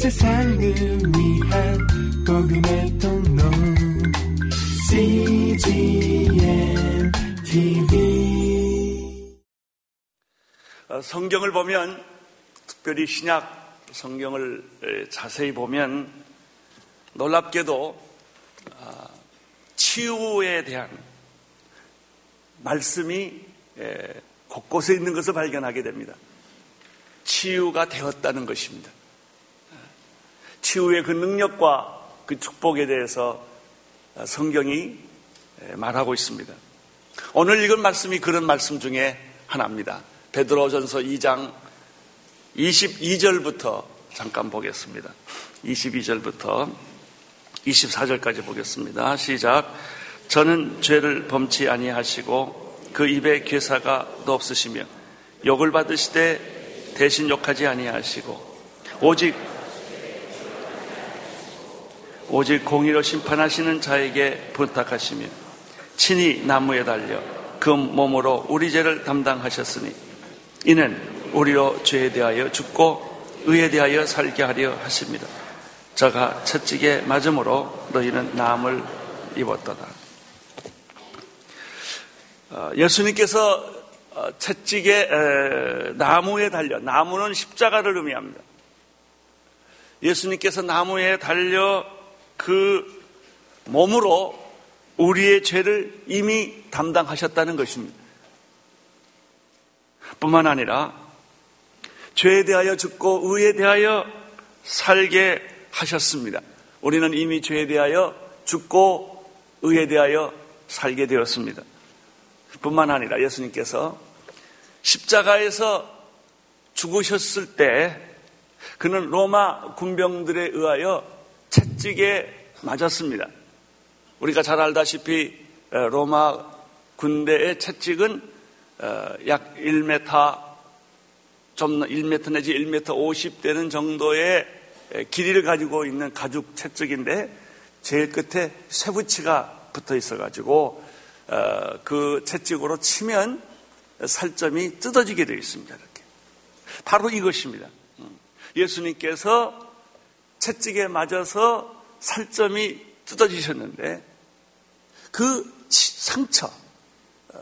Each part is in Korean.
세상을 위한 복음의 통로 CGM TV 어, 성경을 보면 특별히 신약 성경을 자세히 보면 놀랍게도 아, 치유에 대한 말씀이 곳곳에 있는 것을 발견하게 됩니다. 치유가 되었다는 것입니다. 치유의 그 능력과 그 축복에 대해서 성경이 말하고 있습니다. 오늘 읽은 말씀이 그런 말씀 중에 하나입니다. 베드로전서 2장 22절부터 잠깐 보겠습니다. 22절부터 24절까지 보겠습니다. 시작. 저는 죄를 범치 아니하시고 그 입에 괴사가 없으시며 욕을 받으시되 대신 욕하지 아니하시고 오직 오직 공의로 심판하시는 자에게 부탁하시며 친히 나무에 달려 그 몸으로 우리 죄를 담당하셨으니 이는 우리로 죄에 대하여 죽고 의에 대하여 살게 하려 하십니다. 저가 채찍에 맞음으로 너희는 나음을 입었도다. 어, 예수님께서 어, 채찍에 나무에 달려 나무는 십자가를 의미합니다. 예수님께서 나무에 달려 그 몸으로 우리의 죄를 이미 담당하셨다는 것입니다. 뿐만 아니라 죄에 대하여 죽고 의에 대하여 살게 하셨습니다. 우리는 이미 죄에 대하여 죽고 의에 대하여 살게 되었습니다. 뿐만 아니라 예수님께서 십자가에서 죽으셨을 때 그는 로마 군병들에 의하여 채찍에 맞았습니다. 우리가 잘 알다시피 로마 군대의 채찍은 어, 약 1m 좀 1m 내지 1m 50 되는 정도의 길이를 가지고 있는 가죽 채찍인데 제일 끝에 쇠붙이가 붙어 있어가지고 어, 그 채찍으로 치면 살점이 뜯어지게 되어 있습니다. 이렇게 바로 이것입니다. 음. 예수님께서 채찍에 맞아서 살점이 뜯어지셨는데 그 상처 어,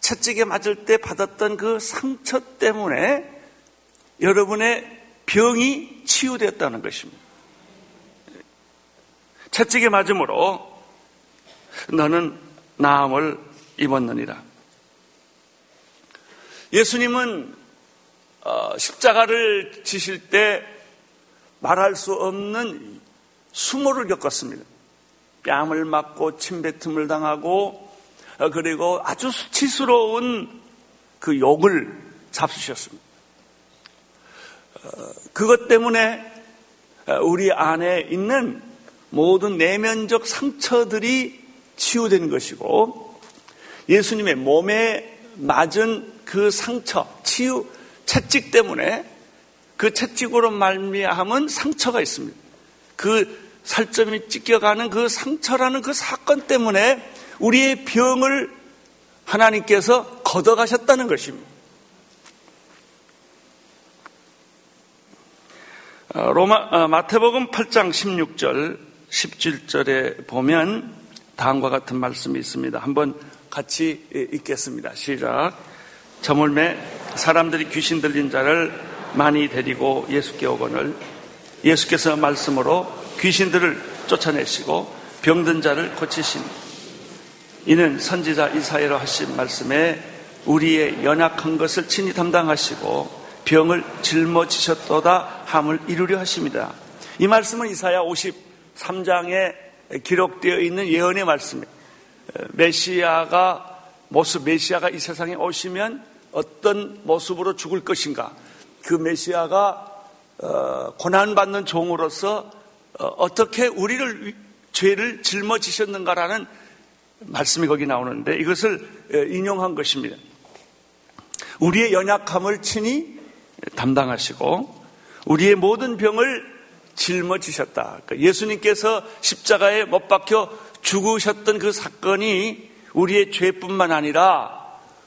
채찍에 맞을 때 받았던 그 상처 때문에 여러분의 병이 치유되었다는 것입니다. 채찍에 맞음으로 너는 나음을 입었느니라. 예수님은 어, 십자가를 지실 때 말할 수 없는 수모를 겪었습니다. 뺨을 맞고 침뱉음을 당하고 어, 그리고 아주 수치스러운 그 욕을 잡수셨습니다. 어, 그것 때문에 우리 안에 있는 모든 내면적 상처들이 치유된 것이고 예수님의 몸에 맞은 그 상처, 치유, 채찍 때문에 그 채찍으로 말미암은 상처가 있습니다. 그 살점이 찢겨가는 그 상처라는 그 사건 때문에 우리의 병을 하나님께서 걷어가셨다는 것입니다. 어, 로마 어, 마태복음 8장 16절 17절에 보면 다음과 같은 말씀이 있습니다. 한번 같이 읽겠습니다. 시작. 저물매 사람들이 귀신 들린 자를 많이 데리고 예수께 오거늘 예수께서 말씀으로 귀신들을 쫓아내시고 병든 자를 고치신 이는 선지자 이사야로 하신 말씀에 우리의 연약한 것을 친히 담당하시고 병을 짊어지셨도다 함을 이루려 하십니다. 이 말씀은 이사야 53장에 기록되어 있는 예언의 말씀입니다. 메시아가 모습 메시아가 이 세상에 오시면 어떤 모습으로 죽을 것인가? 그 메시아가 어, 고난받는 종으로서 어, 어떻게 우리를 죄를 짊어지셨는가라는 말씀이 거기 나오는데 이것을 인용한 것입니다. 우리의 연약함을 친히 담당하시고 우리의 모든 병을 짊어지셨다. 그러니까 예수님께서 십자가에 못 박혀 죽으셨던 그 사건이 우리의 죄뿐만 아니라 어,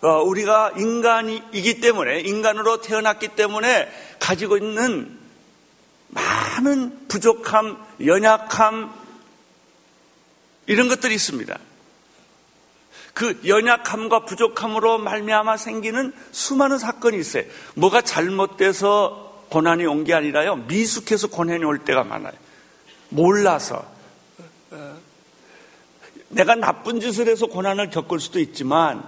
우리가 인간이기 때문에 인간으로 태어났기 때문에 가지고 있는 많은 부족함, 연약함, 이런 것들이 있습니다. 그 연약함과 부족함으로 말미암아 생기는 수많은 사건이 있어요. 뭐가 잘못돼서 고난이 온 게 아니라요. 미숙해서 고난이 올 때가 많아요. 몰라서. 내가 나쁜 짓을 해서 고난을 겪을 수도 있지만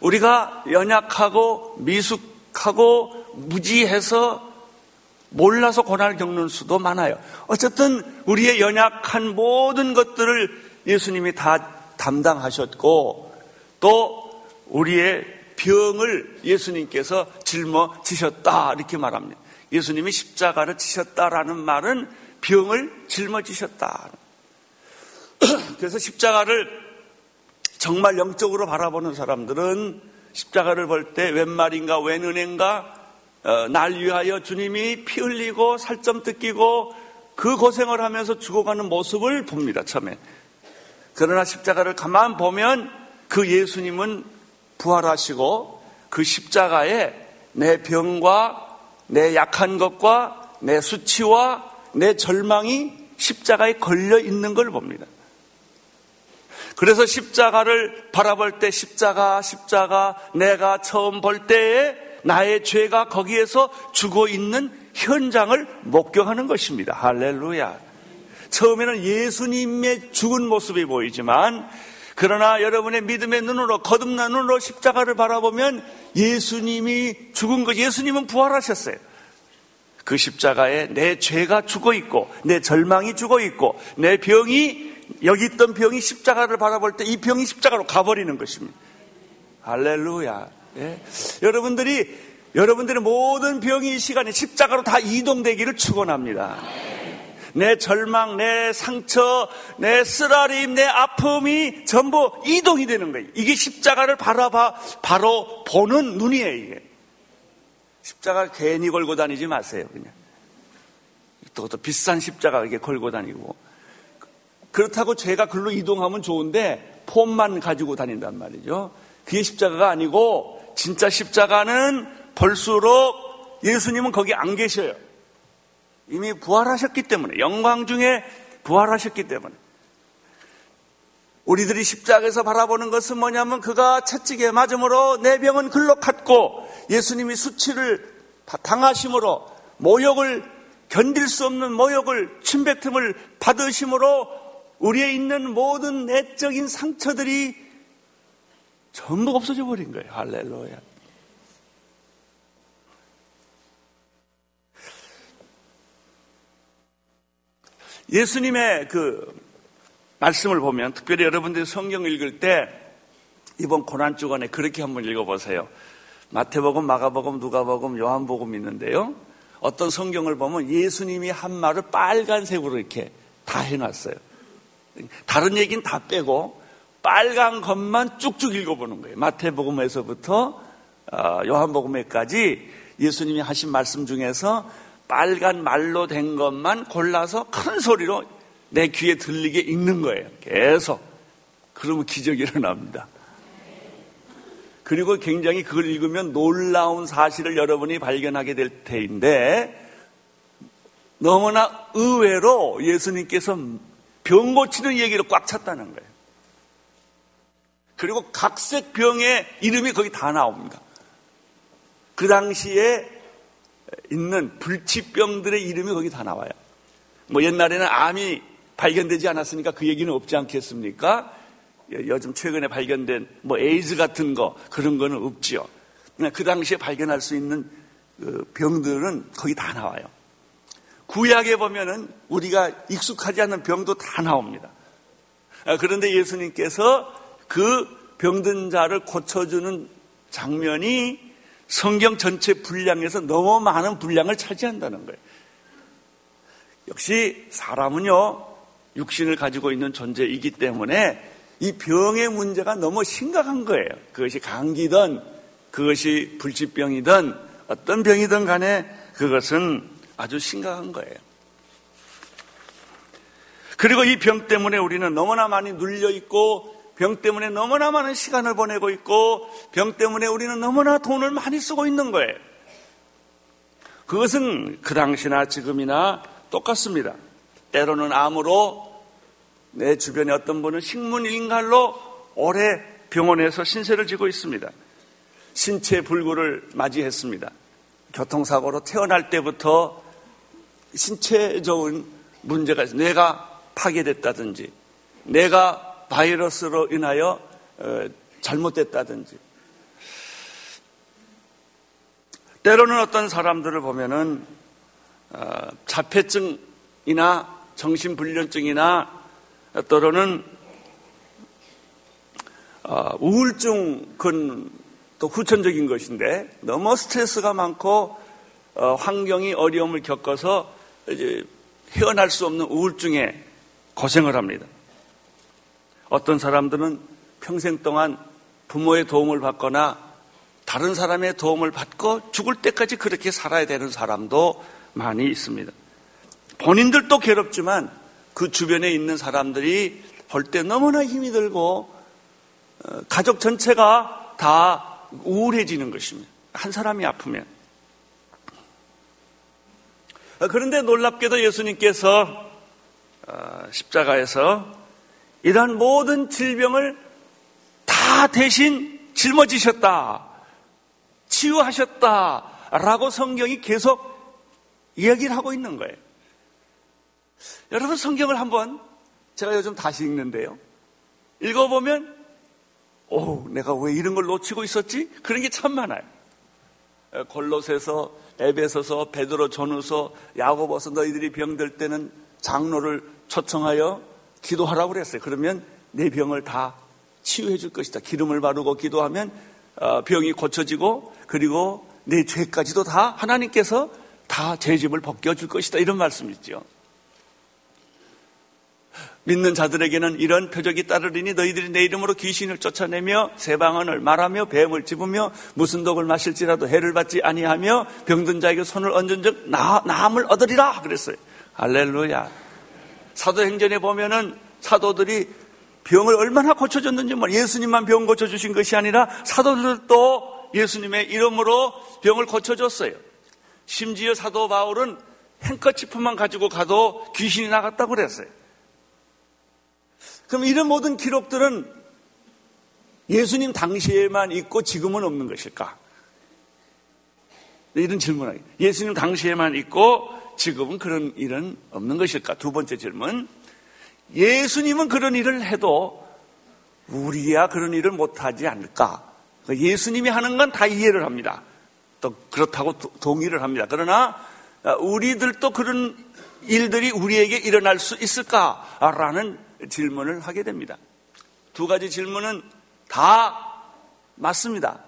우리가 연약하고 미숙하고 무지해서 몰라서 고난을 겪는 수도 많아요. 어쨌든 우리의 연약한 모든 것들을 예수님이 다 담당하셨고 또 우리의 병을 예수님께서 짊어지셨다 이렇게 말합니다. 예수님이 십자가를 지셨다라는 말은 병을 짊어지셨다. 그래서 십자가를 정말 영적으로 바라보는 사람들은 십자가를 볼 때 웬 말인가 웬 은혜인가 어, 날 위하여 주님이 피 흘리고 살점 뜯기고 그 고생을 하면서 죽어가는 모습을 봅니다, 처음에. 그러나 십자가를 가만 보면 그 예수님은 부활하시고 그 십자가에 내 병과 내 약한 것과 내 수치와 내 절망이 십자가에 걸려 있는 걸 봅니다. 그래서 십자가를 바라볼 때 십자가, 십자가, 내가 처음 볼 때에 나의 죄가 거기에서 죽어 있는 현장을 목격하는 것입니다. 할렐루야. 처음에는 예수님의 죽은 모습이 보이지만 그러나 여러분의 믿음의 눈으로 거듭난 눈으로 십자가를 바라보면 예수님이 죽은 것, 예수님은 부활하셨어요. 그 십자가에 내 죄가 죽어 있고 내 절망이 죽어 있고 내 병이 여기 있던 병이 십자가를 바라볼 때 이 병이 십자가로 가버리는 것입니다. 할렐루야. 예. 여러분들이 여러분들의 모든 병이 이 시간에 십자가로 다 이동되기를 축원합니다. 내 절망, 내 상처, 내 쓰라림, 내 아픔이 전부 이동이 되는 거예요. 이게 십자가를 바라봐 바로 보는 눈이에요. 이게 십자가 괜히 걸고 다니지 마세요. 그냥 또, 또 비싼 십자가 이렇게 걸고 다니고 그렇다고 죄가 글로 이동하면 좋은데 폼만 가지고 다닌단 말이죠. 그게 십자가가 아니고 진짜 십자가는 볼수록 예수님은 거기 안 계셔요. 이미 부활하셨기 때문에 영광 중에 부활하셨기 때문에 우리들이 십자가에서 바라보는 것은 뭐냐면 그가 채찍에 맞음으로 내 병은 글로 갔고 예수님이 수치를 당하심으로 모욕을 견딜 수 없는 모욕을 침뱉음을 받으심으로 우리에 있는 모든 내적인 상처들이 전부 없어져 버린 거예요. 할렐루야. 예수님의 그 말씀을 보면 특별히 여러분들이 성경 읽을 때 이번 고난 주간에 그렇게 한번 읽어보세요. 마태복음, 마가복음, 누가복음, 요한복음 있는데요. 어떤 성경을 보면 예수님이 한 말을 빨간색으로 이렇게 다 해놨어요. 다른 얘기는 다 빼고 빨간 것만 쭉쭉 읽어보는 거예요. 마태복음에서부터 어, 요한복음에까지 예수님이 하신 말씀 중에서 빨간 말로 된 것만 골라서 큰 소리로 내 귀에 들리게 읽는 거예요. 계속. 그러면 기적이 일어납니다. 그리고 굉장히 그걸 읽으면 놀라운 사실을 여러분이 발견하게 될 테인데 너무나 의외로 예수님께서 병 고치는 얘기를 꽉 찼다는 거예요. 그리고 각색 병의 이름이 거기 다 나옵니다. 그 당시에 있는 불치병들의 이름이 거기 다 나와요. 뭐 옛날에는 암이 발견되지 않았으니까 그 얘기는 없지 않겠습니까? 요즘 최근에 발견된 뭐 에이즈 같은 거 그런 거는 없지요. 그 당시에 발견할 수 있는 그 병들은 거기 다 나와요. 구약에 보면은 우리가 익숙하지 않는 병도 다 나옵니다. 아, 그런데 예수님께서 그 병든 자를 고쳐주는 장면이 성경 전체 분량에서 너무 많은 분량을 차지한다는 거예요. 역시 사람은요, 육신을 가지고 있는 존재이기 때문에 이 병의 문제가 너무 심각한 거예요. 그것이 감기든 그것이 불치병이든 어떤 병이든 간에 그것은 아주 심각한 거예요. 그리고 이 병 때문에 우리는 너무나 많이 눌려 있고 병 때문에 너무나 많은 시간을 보내고 있고 병 때문에 우리는 너무나 돈을 많이 쓰고 있는 거예요. 그것은 그 당시나 지금이나 똑같습니다. 때로는 암으로 내 주변에 어떤 분은 식문인갈로 오래 병원에서 신세를 지고 있습니다. 신체 불구를 맞이했습니다. 교통사고로 태어날 때부터 신체적인 문제가 있어요. 뇌가 파괴됐다든지, 내가 바이러스로 인하여 어, 잘못됐다든지. 때로는 어떤 사람들을 보면은 어, 자폐증이나 정신불련증이나 때로는 어, 우울증은 또 후천적인 것인데 너무 스트레스가 많고 어, 환경이 어려움을 겪어서 이제 헤어날 수 없는 우울증에 고생을 합니다. 어떤 사람들은 평생 동안 부모의 도움을 받거나 다른 사람의 도움을 받고 죽을 때까지 그렇게 살아야 되는 사람도 많이 있습니다. 본인들도 괴롭지만 그 주변에 있는 사람들이 볼 때 너무나 힘이 들고 어, 가족 전체가 다 우울해지는 것입니다. 한 사람이 아프면. 어, 그런데 놀랍게도 예수님께서 어, 십자가에서 이러한 모든 질병을 다 대신 짊어지셨다. 치유하셨다. 라고 성경이 계속 이야기를 하고 있는 거예요. 여러분 성경을 한번 제가 요즘 다시 읽는데요. 읽어보면 오, 내가 왜 이런 걸 놓치고 있었지? 그런 게 참 많아요. 골로새서, 에베소서, 베드로, 전후서, 야고보서 너희들이 병들 때는 장로를 초청하여 기도하라고 그랬어요. 그러면 내 병을 다 치유해 줄 것이다. 기름을 바르고 기도하면 어, 병이 고쳐지고 그리고 내 죄까지도 다 하나님께서 다 죄짐을 벗겨줄 것이다. 이런 말씀이죠. 믿는 자들에게는 이런 표적이 따르리니 너희들이 내 이름으로 귀신을 쫓아내며 세방언을 말하며 뱀을 집으며 무슨 독을 마실지라도 해를 받지 아니하며 병든 자에게 손을 얹은 즉 나음을 얻으리라 그랬어요. 할렐루야. 사도행전에 보면은 사도들이 병을 얼마나 고쳐줬는지 말 예수님만 병 고쳐주신 것이 아니라 사도들도 예수님의 이름으로 병을 고쳐줬어요. 심지어 사도 바울은 행커치프만 가지고 가도 귀신이 나갔다고 그랬어요. 그럼 이런 모든 기록들은 예수님 당시에만 있고 지금은 없는 것일까? 이런 질문을 예수님 당시에만 있고 지금은 그런 일은 없는 것일까? 두 번째 질문. 예수님은 그런 일을 해도 우리야 그런 일을 못하지 않을까? 예수님이 하는 건 다 이해를 합니다. 또 그렇다고 동의를 합니다. 그러나 우리들도 그런 일들이 우리에게 일어날 수 있을까라는 질문을 하게 됩니다. 두 가지 질문은 다 맞습니다.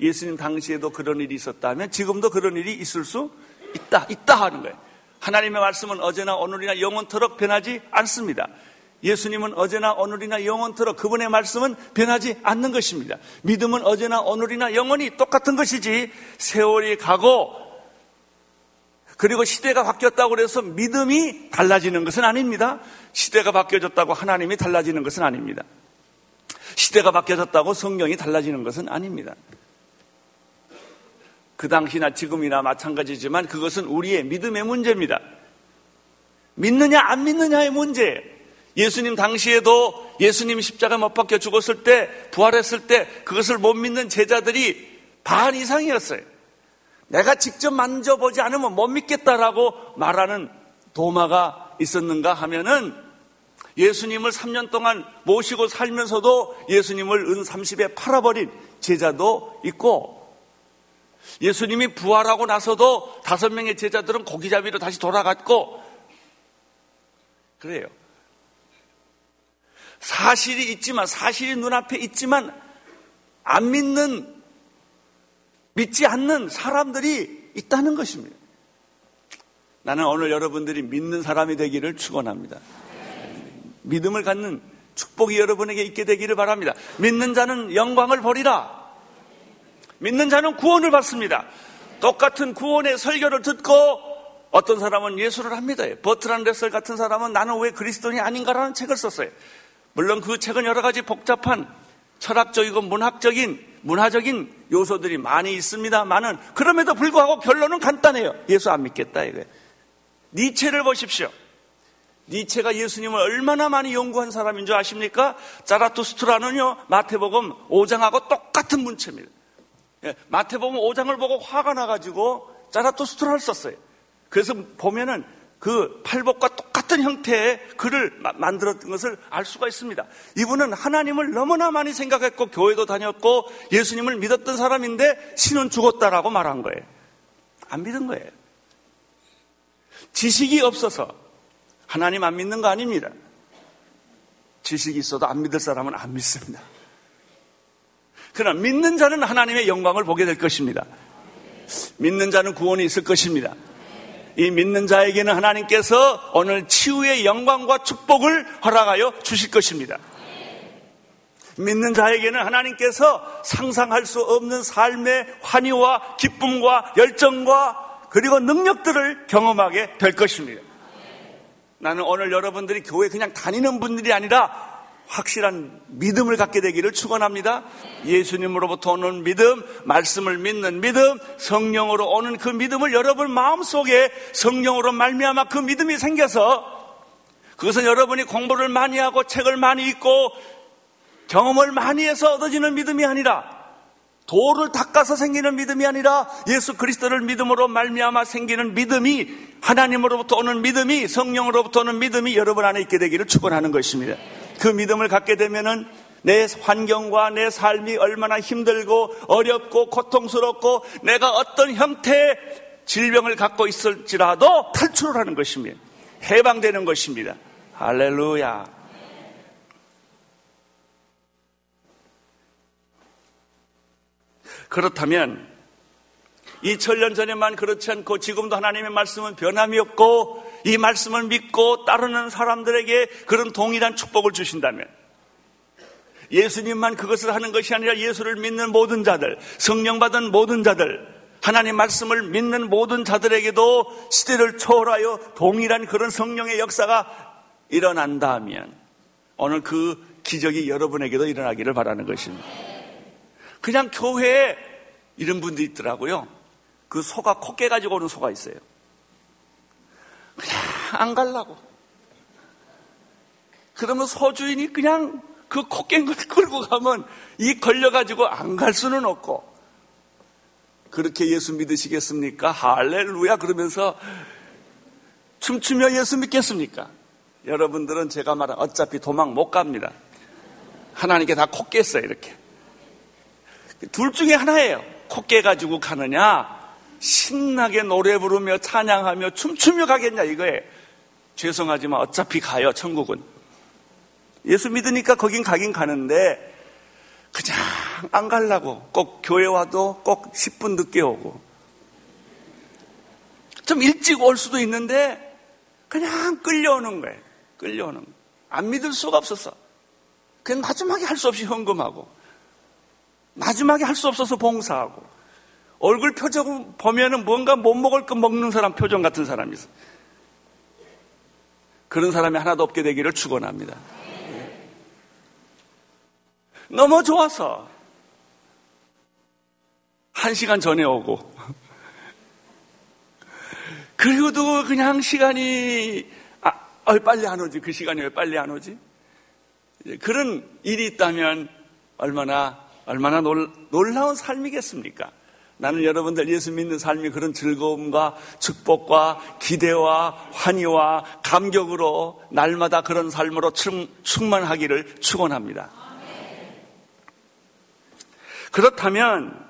예수님 당시에도 그런 일이 있었다면 지금도 그런 일이 있을 수 있다, 있다 하는 거예요. 하나님의 말씀은 어제나 오늘이나 영원토록 변하지 않습니다. 예수님은 어제나 오늘이나 영원토록 그분의 말씀은 변하지 않는 것입니다. 믿음은 어제나 오늘이나 영원히 똑같은 것이지 세월이 가고 그리고 시대가 바뀌었다고 해서 믿음이 달라지는 것은 아닙니다. 시대가 바뀌어졌다고 하나님이 달라지는 것은 아닙니다. 시대가 바뀌어졌다고 성경이 달라지는 것은 아닙니다. 그 당시나 지금이나 마찬가지지만 그것은 우리의 믿음의 문제입니다. 믿느냐 안 믿느냐의 문제. 예수님 당시에도 예수님이 십자가 못 박혀 죽었을 때 부활했을 때 그것을 못 믿는 제자들이 반 이상이었어요. 내가 직접 만져보지 않으면 못 믿겠다라고 말하는 도마가 있었는가 하면은 예수님을 3년 동안 모시고 살면서도 예수님을 은 30에 팔아버린 제자도 있고 예수님이 부활하고 나서도 다섯 명의 제자들은 고기잡이로 다시 돌아갔고 그래요. 사실이 있지만 사실이 눈앞에 있지만 안 믿는 믿지 않는 사람들이 있다는 것입니다. 나는 오늘 여러분들이 믿는 사람이 되기를 축원합니다. 믿음을 갖는 축복이 여러분에게 있게 되기를 바랍니다. 믿는 자는 영광을 보리라. 믿는 자는 구원을 받습니다. 똑같은 구원의 설교를 듣고 어떤 사람은 예수를 합니다. 버트란 레설 같은 사람은 나는 왜 그리스도인이 아닌가라는 책을 썼어요. 물론 그 책은 여러 가지 복잡한 철학적이고 문학적인 문화적인 요소들이 많이 있습니다만은 그럼에도 불구하고 결론은 간단해요. 예수 안 믿겠다 이거예요. 니체를 보십시오. 니체가 예수님을 얼마나 많이 연구한 사람인 줄 아십니까? 자라투스트라는요, 마태복음 5장하고 똑같은 문체입니다. 예, 마태복음 5장을 보고 화가 나가지고 자라투스트라를 썼어요. 그래서 보면은 그 팔복과 똑같은 형태의 글을 만들었던 것을 알 수가 있습니다. 이분은 하나님을 너무나 많이 생각했고 교회도 다녔고 예수님을 믿었던 사람인데 신은 죽었다라고 말한 거예요. 안 믿은 거예요. 지식이 없어서 하나님 안 믿는 거 아닙니다. 지식이 있어도 안 믿을 사람은 안 믿습니다. 그러나 믿는 자는 하나님의 영광을 보게 될 것입니다. 믿는 자는 구원이 있을 것입니다. 이 믿는 자에게는 하나님께서 오늘 치유의 영광과 축복을 허락하여 주실 것입니다. 믿는 자에게는 하나님께서 상상할 수 없는 삶의 환희와 기쁨과 열정과 그리고 능력들을 경험하게 될 것입니다. 나는 오늘 여러분들이 교회 그냥 다니는 분들이 아니라 확실한 믿음을 갖게 되기를 축원합니다. 예수님으로부터 오는 믿음, 말씀을 믿는 믿음, 성령으로 오는 그 믿음을 여러분 마음속에 성령으로 말미암아 그 믿음이 생겨서 그것은 여러분이 공부를 많이 하고 책을 많이 읽고 경험을 많이 해서 얻어지는 믿음이 아니라 돌을 닦아서 생기는 믿음이 아니라 예수 그리스도를 믿음으로 말미암아 생기는 믿음이 하나님으로부터 오는 믿음이 성령으로부터 오는 믿음이 여러분 안에 있게 되기를 축원하는 것입니다. 그 믿음을 갖게 되면은 내 환경과 내 삶이 얼마나 힘들고 어렵고 고통스럽고 내가 어떤 형태의 질병을 갖고 있을지라도 탈출을 하는 것입니다. 해방되는 것입니다. 할렐루야. 그렇다면 2000년 전에만 그렇지 않고 지금도 하나님의 말씀은 변함이 없고 이 말씀을 믿고 따르는 사람들에게 그런 동일한 축복을 주신다면 예수님만 그것을 하는 것이 아니라 예수를 믿는 모든 자들, 성령 받은 모든 자들, 하나님 말씀을 믿는 모든 자들에게도 시대를 초월하여 동일한 그런 성령의 역사가 일어난다면 오늘 그 기적이 여러분에게도 일어나기를 바라는 것입니다. 그냥 교회에 이런 분들이 있더라고요. 그 소가 코 깨가지고 오는 소가 있어요. 그냥 안 갈라고. 그러면 소주인이 그냥 그 코 깬 걸 끌고 가면 이 걸려가지고 안 갈 수는 없고. 그렇게 예수 믿으시겠습니까? 할렐루야 그러면서 춤추며 예수 믿겠습니까? 여러분들은 제가 말한 어차피 도망 못 갑니다. 하나님께 다코 깼어요, 이렇게. 둘 중에 하나예요. 코 깨가지고 가느냐, 신나게 노래 부르며 찬양하며 춤추며 가겠냐, 이거예요. 죄송하지만 어차피 가요, 천국은. 예수 믿으니까 거긴 가긴 가는데, 그냥 안 갈라고. 꼭 교회 와도 꼭 10분 늦게 오고. 좀 일찍 올 수도 있는데, 그냥 끌려오는 거예요. 끌려오는 거예요. 안 믿을 수가 없었어. 그냥 마지막에 할 수 없이 헌금하고. 마지막에 할 수 없어서 봉사하고 얼굴 표정 보면은 뭔가 못 먹을 거 먹는 사람 표정 같은 사람이 있어. 그런 사람이 하나도 없게 되기를 축원합니다. 너무 좋아서 한 시간 전에 오고 그리고도 그냥 시간이 아, 어, 빨리 안 오지 그 시간이 왜 빨리 안 오지? 그런 일이 있다면 얼마나 얼마나 놀라운 삶이겠습니까? 나는 여러분들 예수 믿는 삶이 그런 즐거움과 축복과 기대와 환희와 감격으로 날마다 그런 삶으로 충 만하기를 축원합니다. 그렇다면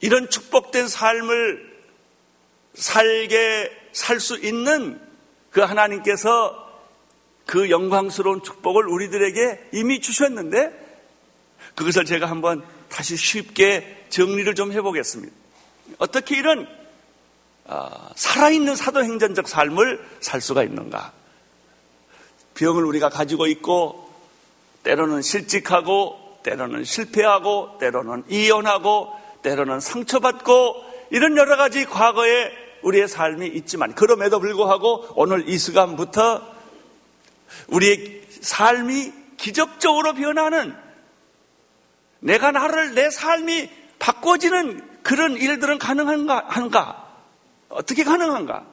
이런 축복된 삶을 살게 살 수 있는 그 하나님께서 그 영광스러운 축복을 우리들에게 이미 주셨는데 그것을 제가 한번 다시 쉽게 정리를 좀 해보겠습니다. 어떻게 이런 어, 살아있는 사도행전적 삶을 살 수가 있는가? 병을 우리가 가지고 있고 때로는 실직하고 때로는 실패하고 때로는 이혼하고 때로는 상처받고 이런 여러 가지 과거에 우리의 삶이 있지만 그럼에도 불구하고 오늘 이 시간부터 우리의 삶이 기적적으로 변하는 내가 나를 내 삶이 바꿔지는 그런 일들은 가능한가? 한가? 어떻게 가능한가?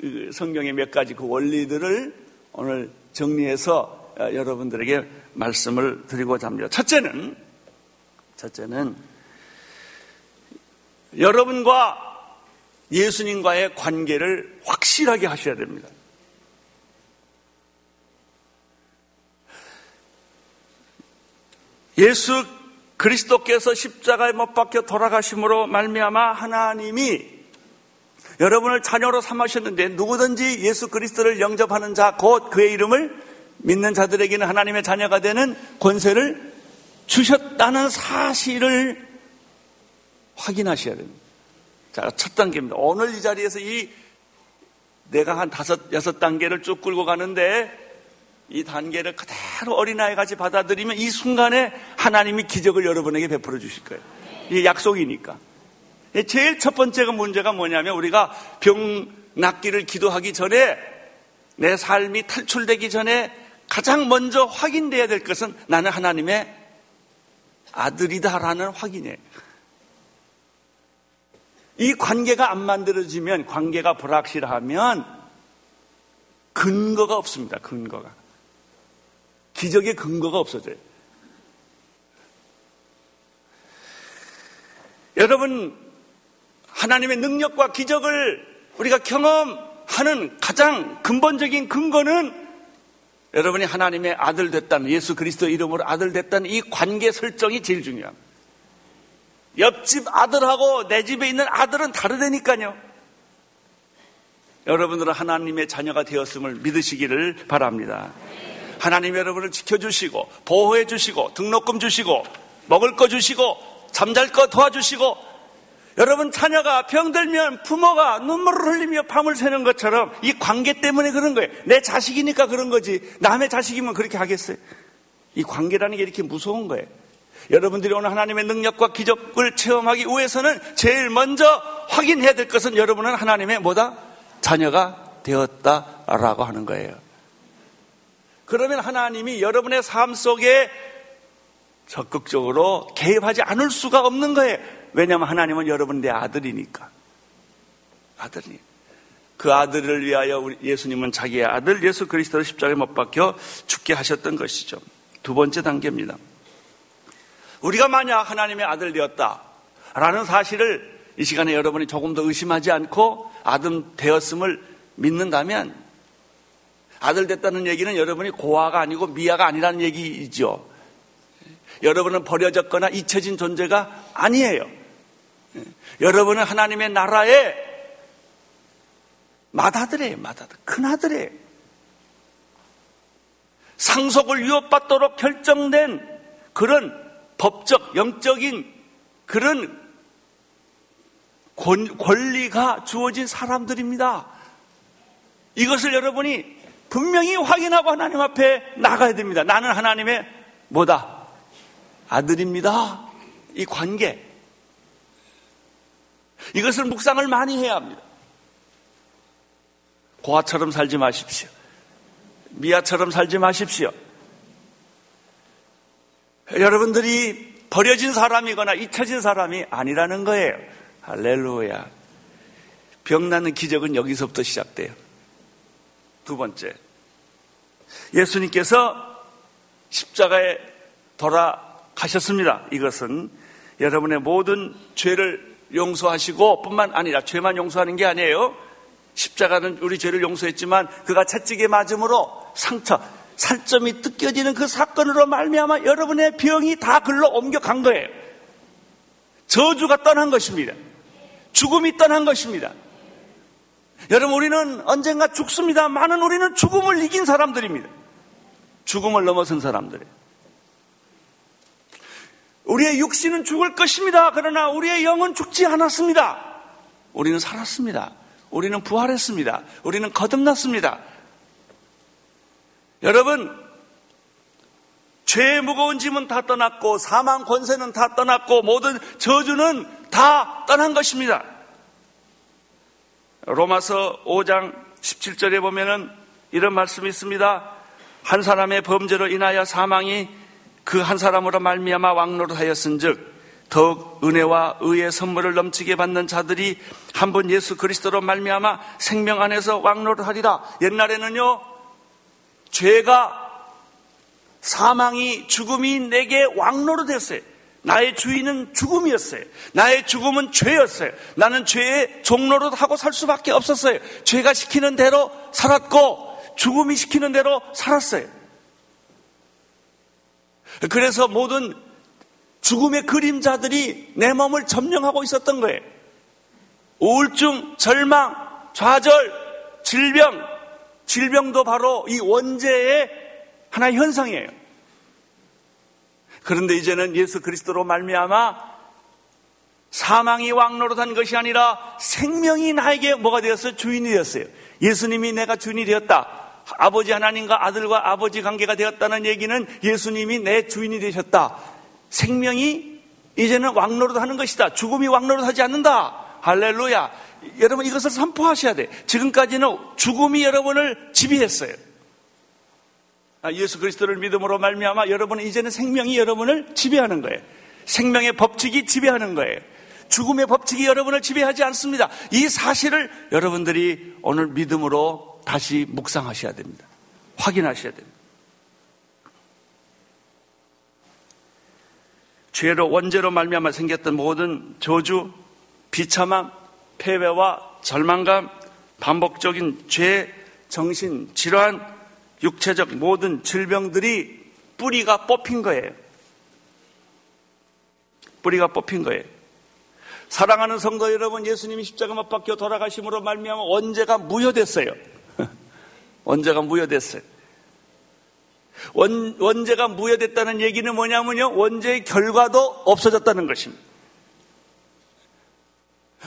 그 성경의 몇 가지 그 원리들을 오늘 정리해서 어, 여러분들에게 말씀을 드리고자 합니다. 첫째는, 첫째는 여러분과 예수님과의 관계를 확실하게 하셔야 됩니다. 예수 그리스도께서 십자가에 못 박혀 돌아가심으로 말미암아 하나님이 여러분을 자녀로 삼으셨는데 누구든지 예수 그리스도를 영접하는 자 곧 그의 이름을 믿는 자들에게는 하나님의 자녀가 되는 권세를 주셨다는 사실을 확인하셔야 됩니다. 자, 첫 단계입니다. 오늘 이 자리에서 이 내가 한 다섯, 여섯 단계를 쭉 끌고 가는데 이 단계를 그대로 어린아이 같이 받아들이면 이 순간에 하나님이 기적을 여러분에게 베풀어 주실 거예요. 이게 약속이니까. 제일 첫 번째가 문제가 뭐냐면 우리가 병 낫기를 기도하기 전에 내 삶이 탈출되기 전에 가장 먼저 확인돼야 될 것은 나는 하나님의 아들이다라는 확인이에요. 이 관계가 안 만들어지면 관계가 불확실하면 근거가 없습니다. 근거가. 기적의 근거가 없어져요. 여러분, 하나님의 능력과 기적을 우리가 경험하는 가장 근본적인 근거는 여러분이 하나님의 아들 됐다는 예수 그리스도 이름으로 아들 됐다는 이 관계 설정이 제일 중요합니다. 옆집 아들하고 내 집에 있는 아들은 다르다니까요. 여러분들은 하나님의 자녀가 되었음을 믿으시기를 바랍니다. 하나님 여러분을 지켜주시고 보호해 주시고 등록금 주시고 먹을 거 주시고 잠잘 거 도와주시고 여러분 자녀가 병들면 부모가 눈물을 흘리며 밤을 새는 것처럼 이 관계 때문에 그런 거예요. 내 자식이니까 그런 거지. 남의 자식이면 그렇게 하겠어요. 이 관계라는 게 이렇게 무서운 거예요. 여러분들이 오늘 하나님의 능력과 기적을 체험하기 위해서는 제일 먼저 확인해야 될 것은 여러분은 하나님의 뭐다? 자녀가 되었다라고 하는 거예요. 그러면 하나님이 여러분의 삶 속에 적극적으로 개입하지 않을 수가 없는 거예요. 왜냐하면 하나님은 여러분 내 아들이니까. 아들이. 그 아들을 위하여 우리 예수님은 자기의 아들 예수 그리스도를 십자가에 못 박혀 죽게 하셨던 것이죠. 두 번째 단계입니다. 우리가 만약 하나님의 아들 되었다. 라는 사실을 이 시간에 여러분이 조금 더 의심하지 않고 아들 되었음을 믿는다면 아들 됐다는 얘기는 여러분이 고아가 아니고 미아가 아니라는 얘기이죠. 여러분은 버려졌거나 잊혀진 존재가 아니에요. 여러분은 하나님의 나라의 맏아들이에요, 맏아들. 큰아들이에요. 상속을 위협받도록 결정된 그런 법적, 영적인 그런 권리가 주어진 사람들입니다. 이것을 여러분이 분명히 확인하고 하나님 앞에 나가야 됩니다. 나는 하나님의 뭐다? 아들입니다. 이 관계. 이것을 묵상을 많이 해야 합니다. 고아처럼 살지 마십시오. 미아처럼 살지 마십시오. 여러분들이 버려진 사람이거나 잊혀진 사람이 아니라는 거예요. 할렐루야. 병나는 기적은 여기서부터 시작돼요. 두 번째. 예수님께서 십자가에 돌아가셨습니다. 이것은 여러분의 모든 죄를 용서하시고 뿐만 아니라 죄만 용서하는 게 아니에요. 십자가는 우리 죄를 용서했지만 그가 채찍에 맞음으로 상처, 살점이 뜯겨지는 그 사건으로 말미암아 여러분의 병이 다 글로 옮겨간 거예요. 저주가 떠난 것입니다. 죽음이 떠난 것입니다. 여러분 우리는 언젠가 죽습니다 많은 우리는 죽음을 이긴 사람들입니다. 죽음을 넘어선 사람들이에요. 우리의 육신은 죽을 것입니다. 그러나 우리의 영은 죽지 않았습니다. 우리는 살았습니다. 우리는 부활했습니다. 우리는 거듭났습니다. 여러분, 죄의 무거운 짐은 다 떠났고 사망 권세는 다 떠났고 모든 저주는 다 떠난 것입니다. 로마서 5장 17절에 보면은 이런 말씀이 있습니다. 한 사람의 범죄로 인하여 사망이 그 한 사람으로 말미암아 왕노릇하였은즉 더욱 은혜와 의의 선물을 넘치게 받는 자들이 한 번 예수 그리스도로 말미암아 생명 안에서 왕노릇하리라. 옛날에는요 죄가 사망이 죽음이 내게 왕노릇했어요. 나의 주인은 죽음이었어요. 나의 죽음은 죄였어요. 나는 죄의 종로릇하고 살 수밖에 없었어요. 죄가 시키는 대로 살았고 죽음이 시키는 대로 살았어요. 그래서 모든 죽음의 그림자들이 내 몸을 점령하고 있었던 거예요. 우울증, 절망, 좌절, 질병, 질병도 바로 이 원죄의 하나의 현상이에요. 그런데 이제는 예수 그리스도로 말미암아 사망이 왕노릇한 것이 아니라 생명이 나에게 뭐가 되었어요? 주인이 되었어요. 예수님이 내가 주인이 되었다. 아버지 하나님과 아들과 아버지 관계가 되었다는 얘기는 예수님이 내 주인이 되셨다. 생명이 이제는 왕노릇 하는 것이다. 죽음이 왕노릇 하지 않는다. 할렐루야. 여러분 이것을 선포하셔야 돼. 지금까지는 죽음이 여러분을 지배했어요. 아, 예수 그리스도를 믿음으로 말미암아 여러분은 이제는 생명이 여러분을 지배하는 거예요. 생명의 법칙이 지배하는 거예요. 죽음의 법칙이 여러분을 지배하지 않습니다. 이 사실을 여러분들이 오늘 믿음으로 다시 묵상하셔야 됩니다. 확인하셔야 됩니다. 죄로 원죄로 말미암아 생겼던 모든 저주, 비참함, 패배와 절망감, 반복적인 죄, 정신 질환, 육체적 모든 질병들이 뿌리가 뽑힌 거예요. 뿌리가 뽑힌 거예요. 사랑하는 성도 여러분, 예수님이 십자가 못 박혀 돌아가심으로 말미암아 원죄가 무효됐어요. 원죄가 무효됐어요. 원, 원죄가 무효됐다는 얘기는 뭐냐면요. 원죄의 결과도 없어졌다는 것입니다.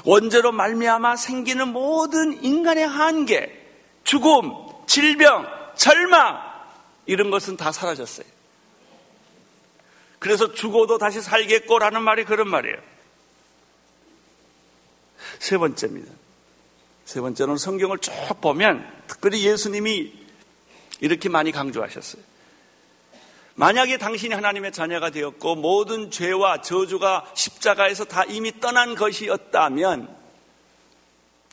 원죄로 말미암아 생기는 모든 인간의 한계, 죽음, 질병, 절망 이런 것은 다 사라졌어요. 그래서 죽어도 다시 살겠고라는 말이 그런 말이에요. 세 번째입니다. 세 번째는 성경을 쭉 보면 특별히 예수님이 이렇게 많이 강조하셨어요. 만약에 당신이 하나님의 자녀가 되었고 모든 죄와 저주가 십자가에서 다 이미 떠난 것이었다면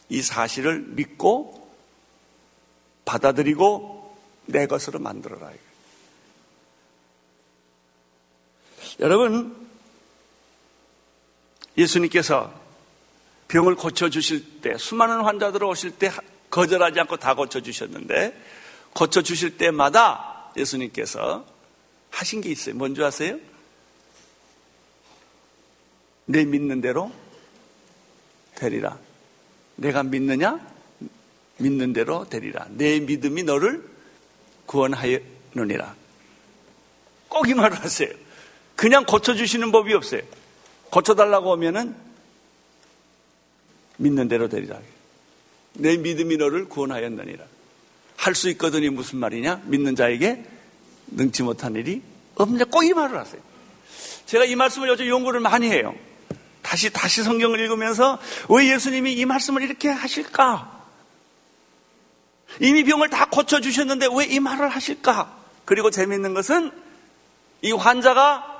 이 사실을 믿고 받아들이고 내 것으로 만들어라. 여러분, 예수님께서 병을 고쳐주실 때, 수많은 환자들 오실 때 거절하지 않고 다 고쳐주셨는데, 고쳐주실 때마다 예수님께서 하신 게 있어요. 뭔지 아세요? 내 믿는 대로 되리라. 내가 믿느냐? 믿는 대로 되리라. 내 믿음이 너를 구원하였느니라. 꼭 이 말을 하세요. 그냥 고쳐주시는 법이 없어요. 고쳐달라고 하면은 믿는 대로 되리라. 내 믿음이 너를 구원하였느니라. 할 수 있거든이 무슨 말이냐? 믿는 자에게 능치 못한 일이 없느냐? 꼭 이 말을 하세요. 제가 이 말씀을 요즘 연구를 많이 해요. 다시, 다시 성경을 읽으면서 왜 예수님이 이 말씀을 이렇게 하실까? 이미 병을 다 고쳐주셨는데 왜 이 말을 하실까? 그리고 재미있는 것은 이 환자가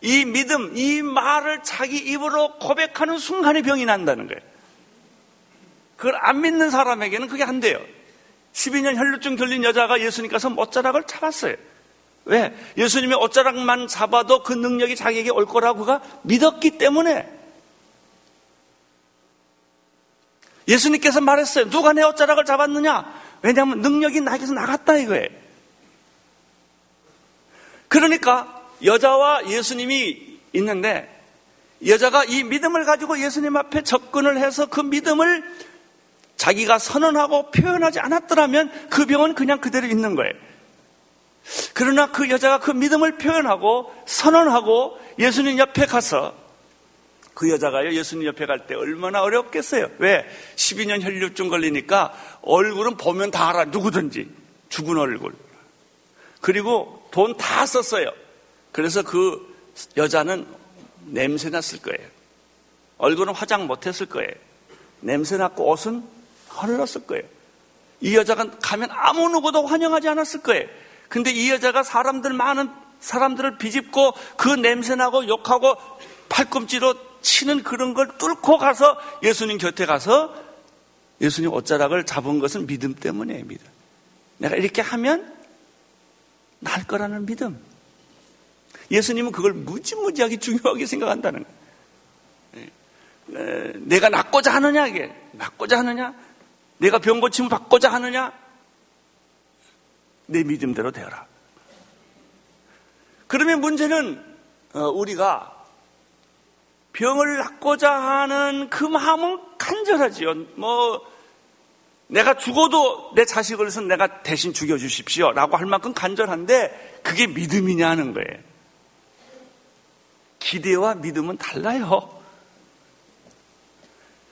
이 믿음, 이 말을 자기 입으로 고백하는 순간에 병이 난다는 거예요. 그걸 안 믿는 사람에게는 그게 안 돼요. 12년 혈류증 걸린 여자가 예수님께서 옷자락을 잡았어요. 왜? 예수님이 옷자락만 잡아도 그 능력이 자기에게 올 거라고 그가 믿었기 때문에 예수님께서 말했어요. 누가 내 옷자락을 잡았느냐? 왜냐하면 능력이 나에게서 나갔다 이거예요. 그러니까 여자와 예수님이 있는데 여자가 이 믿음을 가지고 예수님 앞에 접근을 해서 그 믿음을 자기가 선언하고 표현하지 않았더라면 그 병은 그냥 그대로 있는 거예요. 그러나 그 여자가 그 믿음을 표현하고 선언하고 예수님 옆에 가서 그 여자가요, 예수님 옆에 갈 때 얼마나 어렵겠어요. 왜? 12년 혈류증 걸리니까 얼굴은 보면 다 알아. 누구든지. 죽은 얼굴. 그리고 돈 다 썼어요. 그래서 그 여자는 냄새 났을 거예요. 얼굴은 화장 못 했을 거예요. 냄새 났고 옷은 흘렀을 거예요. 이 여자가 가면 아무 누구도 환영하지 않았을 거예요. 근데 이 여자가 사람들 많은 사람들을 비집고 그 냄새 나고 욕하고 팔꿈치로 치는 그런 걸 뚫고 가서 예수님 곁에 가서 예수님 옷자락을 잡은 것은 믿음 때문이에요, 믿음. 내가 이렇게 하면 날 거라는 믿음. 예수님은 그걸 무지무지하게 중요하게 생각한다는 거예요. 예. 내가 낫고자 하느냐, 이게. 낫고자 하느냐? 내가 병 고침 받고자 하느냐? 내 믿음대로 되어라. 그러면 문제는 어, 우리가 병을 낫고자 하는 그 마음은 간절하지요. 뭐 내가 죽어도 내 자식을 선 내가 대신 죽여주십시오. 라고 할 만큼 간절한데 그게 믿음이냐 하는 거예요. 기대와 믿음은 달라요.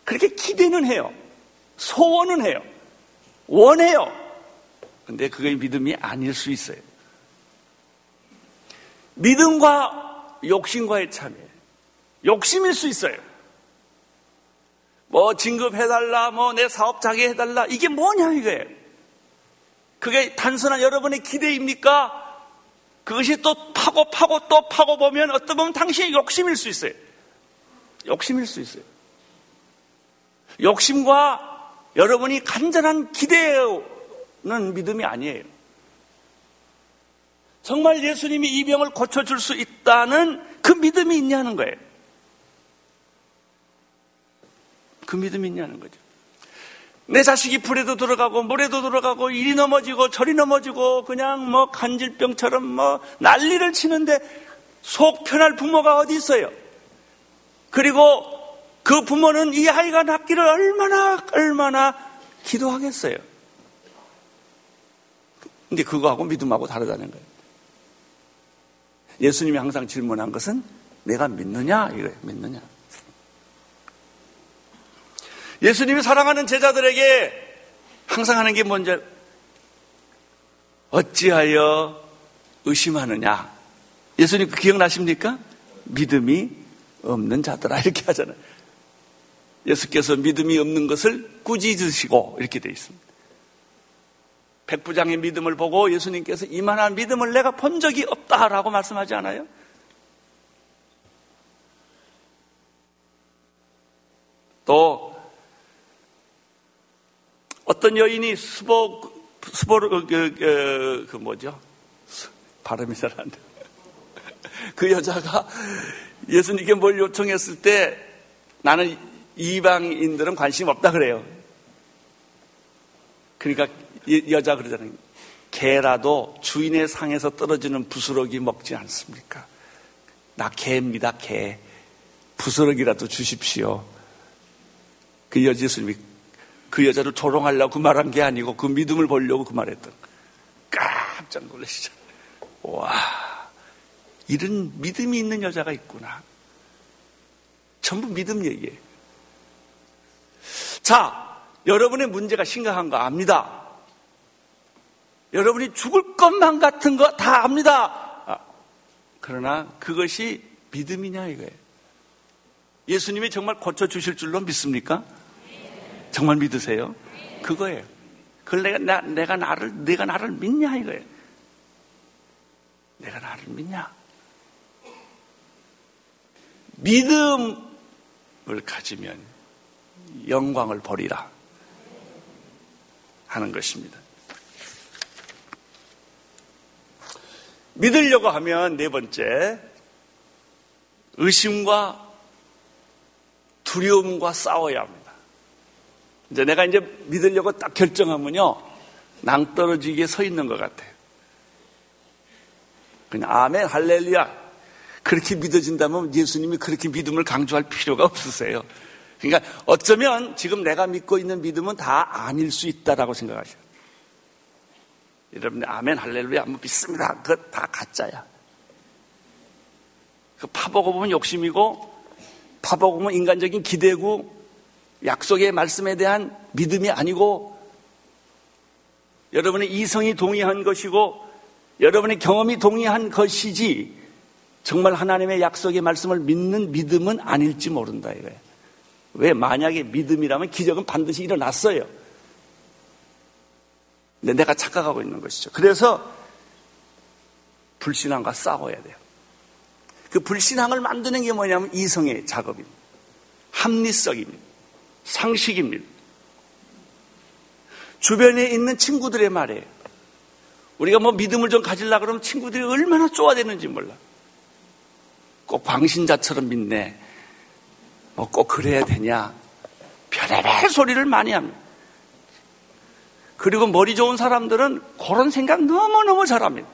그렇게 기대는 해요. 소원은 해요. 원해요. 근데 그게 믿음이 아닐 수 있어요. 믿음과 욕심과의 차이에요. 욕심일 수 있어요. 뭐 진급해달라, 뭐 내 사업 자기 해달라, 이게 뭐냐 이거예요. 그게 단순한 여러분의 기대입니까? 그것이 또 파고 파고 또 파고 보면 어떤 보면 당신의 욕심일 수 있어요. 욕심일 수 있어요. 욕심과 여러분이 간절한 기대는 믿음이 아니에요. 정말 예수님이 이 병을 고쳐줄 수 있다는 그 믿음이 있냐는 거예요. 그 믿음이 있냐는 거죠. 내 자식이 불에도 들어가고 물에도 들어가고 이리 넘어지고 저리 넘어지고 그냥 뭐 간질병처럼 뭐 난리를 치는데 속 편할 부모가 어디 있어요? 그리고 그 부모는 이 아이가 낫기를 얼마나 얼마나 기도하겠어요. 근데 그거하고 믿음하고 다르다는 거예요. 예수님이 항상 질문한 것은 내가 믿느냐 이거예요. 믿느냐. 예수님이 사랑하는 제자들에게 항상 하는 게 뭔지 어찌하여 의심하느냐? 예수님 그 기억나십니까? 믿음이 없는 자들아 이렇게 하잖아요. 예수께서 믿음이 없는 것을 꾸짖으시고 이렇게 되어 있습니다. 백부장의 믿음을 보고 예수님께서 이만한 믿음을 내가 본 적이 없다라고 말씀하지 않아요? 또 어떤 여인이 스보, 스보르, 그, 그, 그 뭐죠? 발음이 잘 안 돼. 그 여자가 예수님께 뭘 요청했을 때 나는 이방인들은 관심 없다 그래요. 그러니까 여자 그러잖아요. 개라도 주인의 상에서 떨어지는 부스러기 먹지 않습니까? 나 개입니다, 개. 부스러기라도 주십시오. 그 여자 예수님이 그 여자를 조롱하려고 그 말한 게 아니고 그 믿음을 보려고 그 말했던 깜짝 놀라시죠. 와, 이런 믿음이 있는 여자가 있구나. 전부 믿음 얘기예요. 자, 여러분의 문제가 심각한 거 압니다. 여러분이 죽을 것만 같은 거 다 압니다. 아, 그러나 그것이 믿음이냐 이거예요. 예수님이 정말 고쳐주실 줄로 믿습니까? 정말 믿으세요? 그거예요. 그걸 내가, 나, 내가 나를, 내가 나를 믿냐 이거예요. 내가 나를 믿냐? 믿음을 가지면 영광을 버리라 하는 것입니다. 믿으려고 하면 네 번째, 의심과 두려움과 싸워야 합니다. 이제 내가 이제 믿으려고 딱 결정하면요. 낭떨어지게 서 있는 것 같아요. 그냥 아멘, 할렐루야. 그렇게 믿어진다면 예수님이 그렇게 믿음을 강조할 필요가 없으세요. 그러니까 어쩌면 지금 내가 믿고 있는 믿음은 다 아닐 수 있다라고 생각하셔요. 여러분, 아멘, 할렐루야. 뭐 믿습니다. 그거 다 가짜야. 그 파보고 보면 욕심이고, 파보고 보면 인간적인 기대고, 약속의 말씀에 대한 믿음이 아니고 여러분의 이성이 동의한 것이고 여러분의 경험이 동의한 것이지 정말 하나님의 약속의 말씀을 믿는 믿음은 아닐지 모른다 이거예요. 왜 만약에 믿음이라면 기적은 반드시 일어났어요. 근데 내가 착각하고 있는 것이죠. 그래서 불신앙과 싸워야 돼요. 그 불신앙을 만드는 게 뭐냐면 이성의 작업입니다. 합리성입니다. 상식입니다. 주변에 있는 친구들의 말에 우리가 뭐 믿음을 좀 가질라 그러면 친구들이 얼마나 쪼아대는지 몰라. 꼭 광신자처럼 믿네. 뭐 꼭 그래야 되냐. 별의별 소리를 많이 합니다. 그리고 머리 좋은 사람들은 그런 생각 너무너무 잘합니다.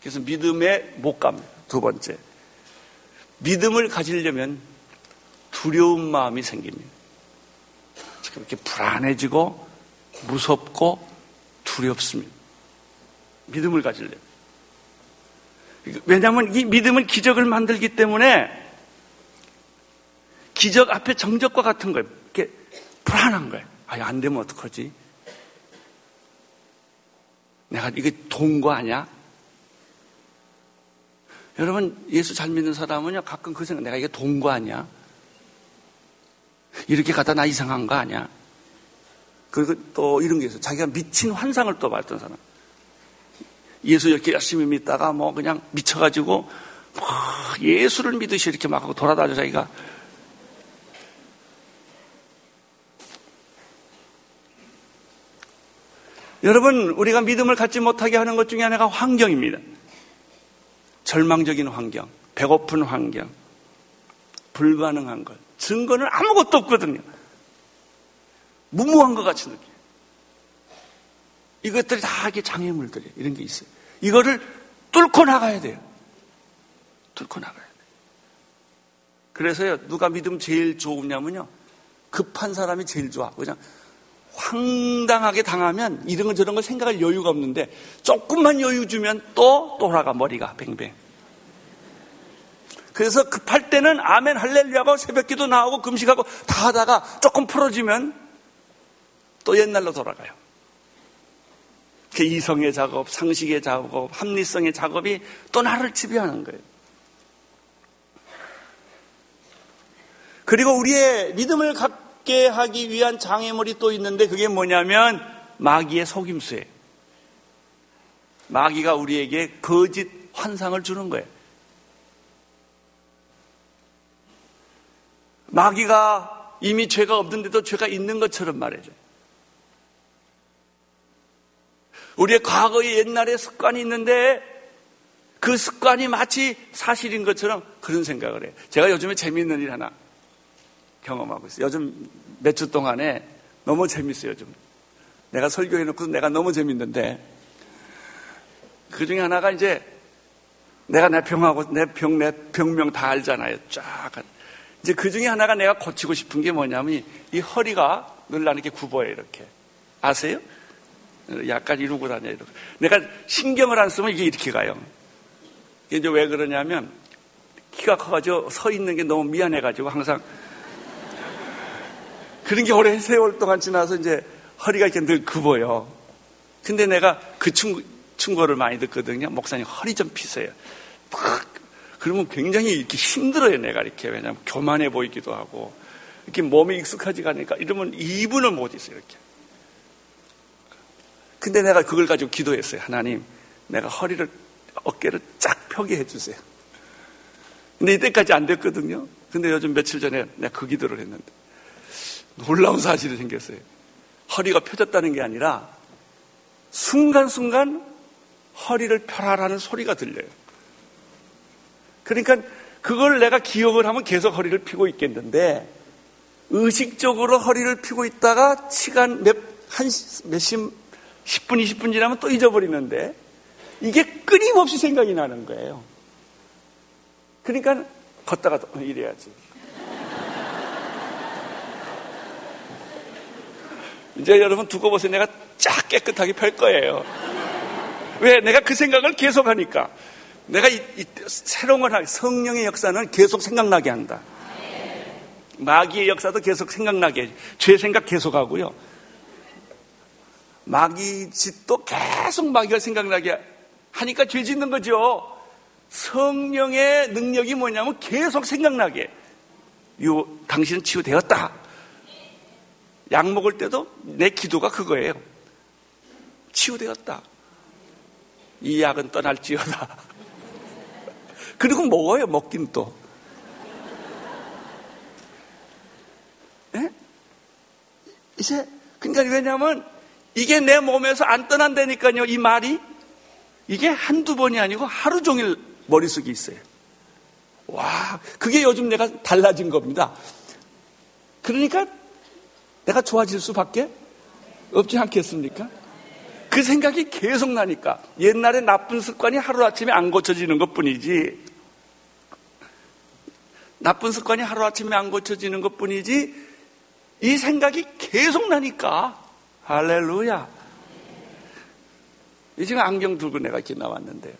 그래서 믿음에 못 갑니다. 두 번째. 믿음을 가지려면 두려운 마음이 생깁니다. 이렇게 불안해지고 무섭고 두렵습니다. 믿음을 가지려면. 왜냐하면 이 믿음은 기적을 만들기 때문에 기적 앞에 정적과 같은 거예요. 이렇게 불안한 거예요. 아, 안 되면 어떡하지? 내가 이게 동거 아니야? 여러분, 예수 잘 믿는 사람은요, 가끔 그 생각, 내가 이게 동거 아니야? 이렇게 가다 나 이상한 거 아니야? 그리고 또 이런 게 있어요. 자기가 미친 환상을 또 봤던 사람. 예수 이렇게 열심히 믿다가 뭐 그냥 미쳐가지고 막 예수를 믿듯이 이렇게 막 하고 돌아다녀 자기가 여러분, 우리가 믿음을 갖지 못하게 하는 것 중에 하나가 환경입니다. 절망적인 환경, 배고픈 환경, 불가능한 것. 증거는 아무것도 없거든요. 무모한 것 같이 느껴요. 이것들이 다 이게 장애물들이에요. 이런 게 있어요. 이거를 뚫고 나가야 돼요. 뚫고 나가야 돼요. 그래서요, 누가 믿음 제일 좋으냐면요. 급한 사람이 제일 좋아. 그냥 황당하게 당하면 이런 거 저런 거 생각할 여유가 없는데 조금만 여유 주면 또 돌아가 머리가 뱅뱅. 그래서 급할 때는 아멘 할렐루야고 새벽기도 나오고 금식하고 다 하다가 조금 풀어지면 또 옛날로 돌아가요. 그 이성의 작업, 상식의 작업, 합리성의 작업이 또 나를 지배하는 거예요. 그리고 우리의 믿음을 갖게 하기 위한 장애물이 또 있는데 그게 뭐냐면 마귀의 속임수예요. 마귀가 우리에게 거짓 환상을 주는 거예요. 마귀가 이미 죄가 없는데도 죄가 있는 것처럼 말해줘요. 우리의 과거의 옛날에 습관이 있는데 그 습관이 마치 사실인 것처럼 그런 생각을 해요. 제가 요즘에 재미있는 일 하나 경험하고 있어요. 요즘 몇 주 동안에 너무 재밌어요, 요즘. 내가 설교해놓고 내가 너무 재밌는데 그 중에 하나가 이제 내가 내 병하고 내 병, 내 병명 다 알잖아요. 쫙. 이제 그 중에 하나가 내가 고치고 싶은 게 뭐냐면 이 허리가 늘 나는 게 굽어요, 이렇게. 아세요? 약간 이러고 다녀, 이러고. 내가 신경을 안 쓰면 이게 이렇게 가요. 이제 왜 그러냐면 키가 커가지고 서 있는 게 너무 미안해가지고 항상 그런 게 오래 세월 동안 지나서 이제 허리가 이렇게 늘 굽어요. 근데 내가 그 충, 충고를 많이 듣거든요. 목사님 허리 좀 피세요. 막 그러면 굉장히 이렇게 힘들어요. 내가 이렇게 왜냐하면 교만해 보이기도 하고 이렇게 몸이 익숙하지가 않으니까 이러면 2분을 못 있어요. 이렇게. 근데 내가 그걸 가지고 기도했어요. 하나님, 내가 허리를, 어깨를 쫙 펴게 해주세요. 근데 이때까지 안 됐거든요. 근데 요즘 며칠 전에 내가 그 기도를 했는데 놀라운 사실이 생겼어요. 허리가 펴졌다는 게 아니라 순간순간 허리를 펴라라는 소리가 들려요. 그러니까 그걸 내가 기억을 하면 계속 허리를 펴고 있겠는데 의식적으로 허리를 펴고 있다가 시간 몇, 한, 몇십, 10분, 20분 지나면 또 잊어버리는데 이게 끊임없이 생각이 나는 거예요. 그러니까 걷다가 또 이래야지. 이제 여러분 두고 보세요. 내가 쫙 깨끗하게 펼 거예요. 왜? 내가 그 생각을 계속 하니까. 내가 이, 이, 새로운 걸 하기, 성령의 역사는 계속 생각나게 한다. 마귀의 역사도 계속 생각나게, 죄 생각 계속 하고요. 마귀 짓도 계속 마귀가 생각나게 하니까 죄 짓는 거죠. 성령의 능력이 뭐냐면 계속 생각나게. 요, 당신은 치유되었다. 약 먹을 때도 내 기도가 그거예요. 치유되었다. 이 약은 떠날지어다. 그리고 먹어요, 먹긴 또. 예? 이제, 그러니까 왜냐면 이게 내 몸에서 안 떠난다니까요, 이 말이. 이게 한두 번이 아니고 하루 종일 머릿속에 있어요. 와, 그게 요즘 내가 달라진 겁니다. 그러니까 내가 좋아질 수밖에 없지 않겠습니까? 그 생각이 계속 나니까 옛날에 나쁜 습관이 하루아침에 안 고쳐지는 것 뿐이지 나쁜 습관이 하루아침에 안 고쳐지는 것 뿐이지 이 생각이 계속 나니까 할렐루야 지금 안경 들고 내가 이렇게 나왔는데요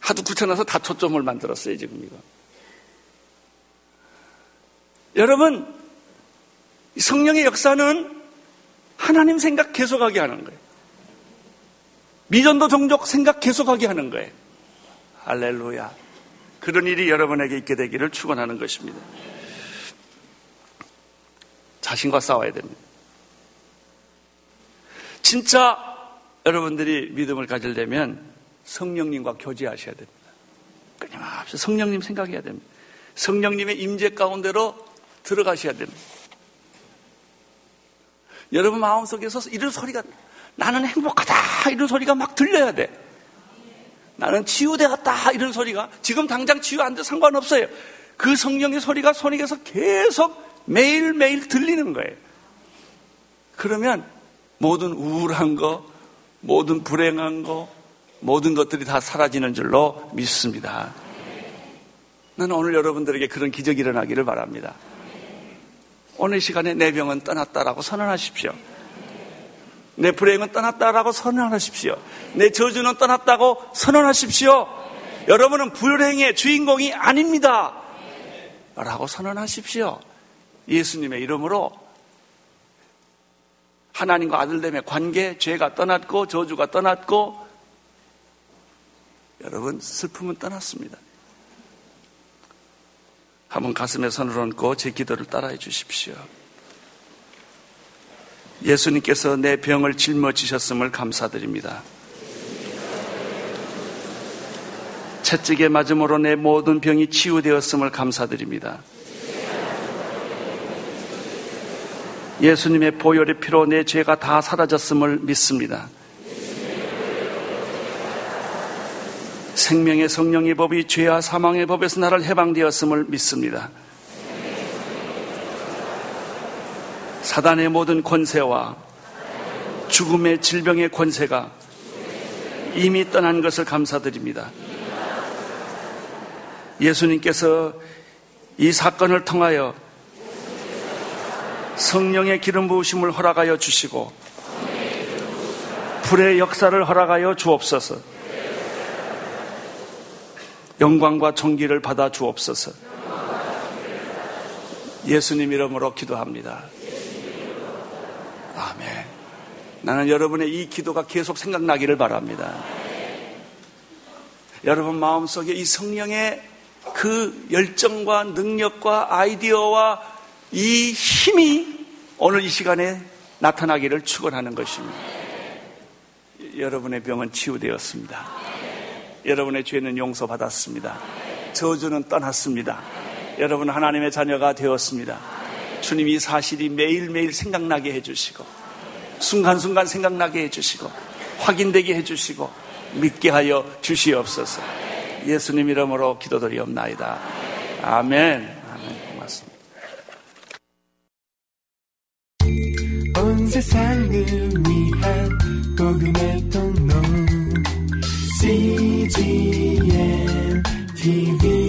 하도 굳혀놔서 다 초점을 만들었어요 지금 이거 여러분 성령의 역사는 하나님 생각 계속하게 하는 거예요. 미전도 종족 생각 계속하게 하는 거예요. 할렐루야. 그런 일이 여러분에게 있게 되기를 축원하는 것입니다. 자신과 싸워야 됩니다. 진짜 여러분들이 믿음을 가지려면 성령님과 교제하셔야 됩니다. 끊임없이 성령님 생각해야 됩니다. 성령님의 임재 가운데로 들어가셔야 됩니다. 여러분 마음속에서 이런 소리가 나는 행복하다 이런 소리가 막 들려야 돼. 나는 치유되었다 이런 소리가 지금 당장 치유 안 돼 상관없어요. 그 성령의 소리가 손익에서 계속 매일매일 들리는 거예요. 그러면 모든 우울한 거, 모든 불행한 거, 모든 것들이 다 사라지는 줄로 믿습니다. 나는 오늘 여러분들에게 그런 기적이 일어나기를 바랍니다. 오늘 시간에 내 병은 떠났다라고 선언하십시오. 내 불행은 떠났다라고 선언하십시오. 내 저주는 떠났다고 선언하십시오. 여러분은 불행의 주인공이 아닙니다. 라고 선언하십시오. 예수님의 이름으로 하나님과 아들됨의 관계, 죄가 떠났고 저주가 떠났고 여러분 슬픔은 떠났습니다. 한번 가슴에 손을 얹고 제 기도를 따라해 주십시오. 예수님께서 내 병을 짊어지셨음을 감사드립니다. 채찍에 맞음으로 내 모든 병이 치유되었음을 감사드립니다. 예수님의 보혈의 피로 내 죄가 다 사라졌음을 믿습니다. 생명의 성령의 법이 죄와 사망의 법에서 나를 해방되었음을 믿습니다. 사단의 모든 권세와 죽음의 질병의 권세가 이미 떠난 것을 감사드립니다. 예수님께서 이 사건을 통하여 성령의 기름 부으심을 허락하여 주시고 불의 역사를 허락하여 주옵소서. 영광과 존귀를 받아 주옵소서. 예수님 이름으로 기도합니다. 아멘. 나는 여러분의 이 기도가 계속 생각나기를 바랍니다. 여러분 마음속에 이 성령의 그 열정과 능력과 아이디어와 이 힘이 오늘 이 시간에 나타나기를 축원하는 것입니다. 여러분의 병은 치유되었습니다. 여러분의 죄는 용서받았습니다. 저주는 떠났습니다. 여러분 하나님의 자녀가 되었습니다. 주님 이 사실이 매일매일 생각나게 해주시고 순간순간 생각나게 해주시고 확인되게 해주시고 믿게 하여 주시옵소서. 예수님 이름으로 기도드리옵나이다. 아멘. 아멘. 고맙습니다. 온 세상을 위한 복음의 통로 CGM TV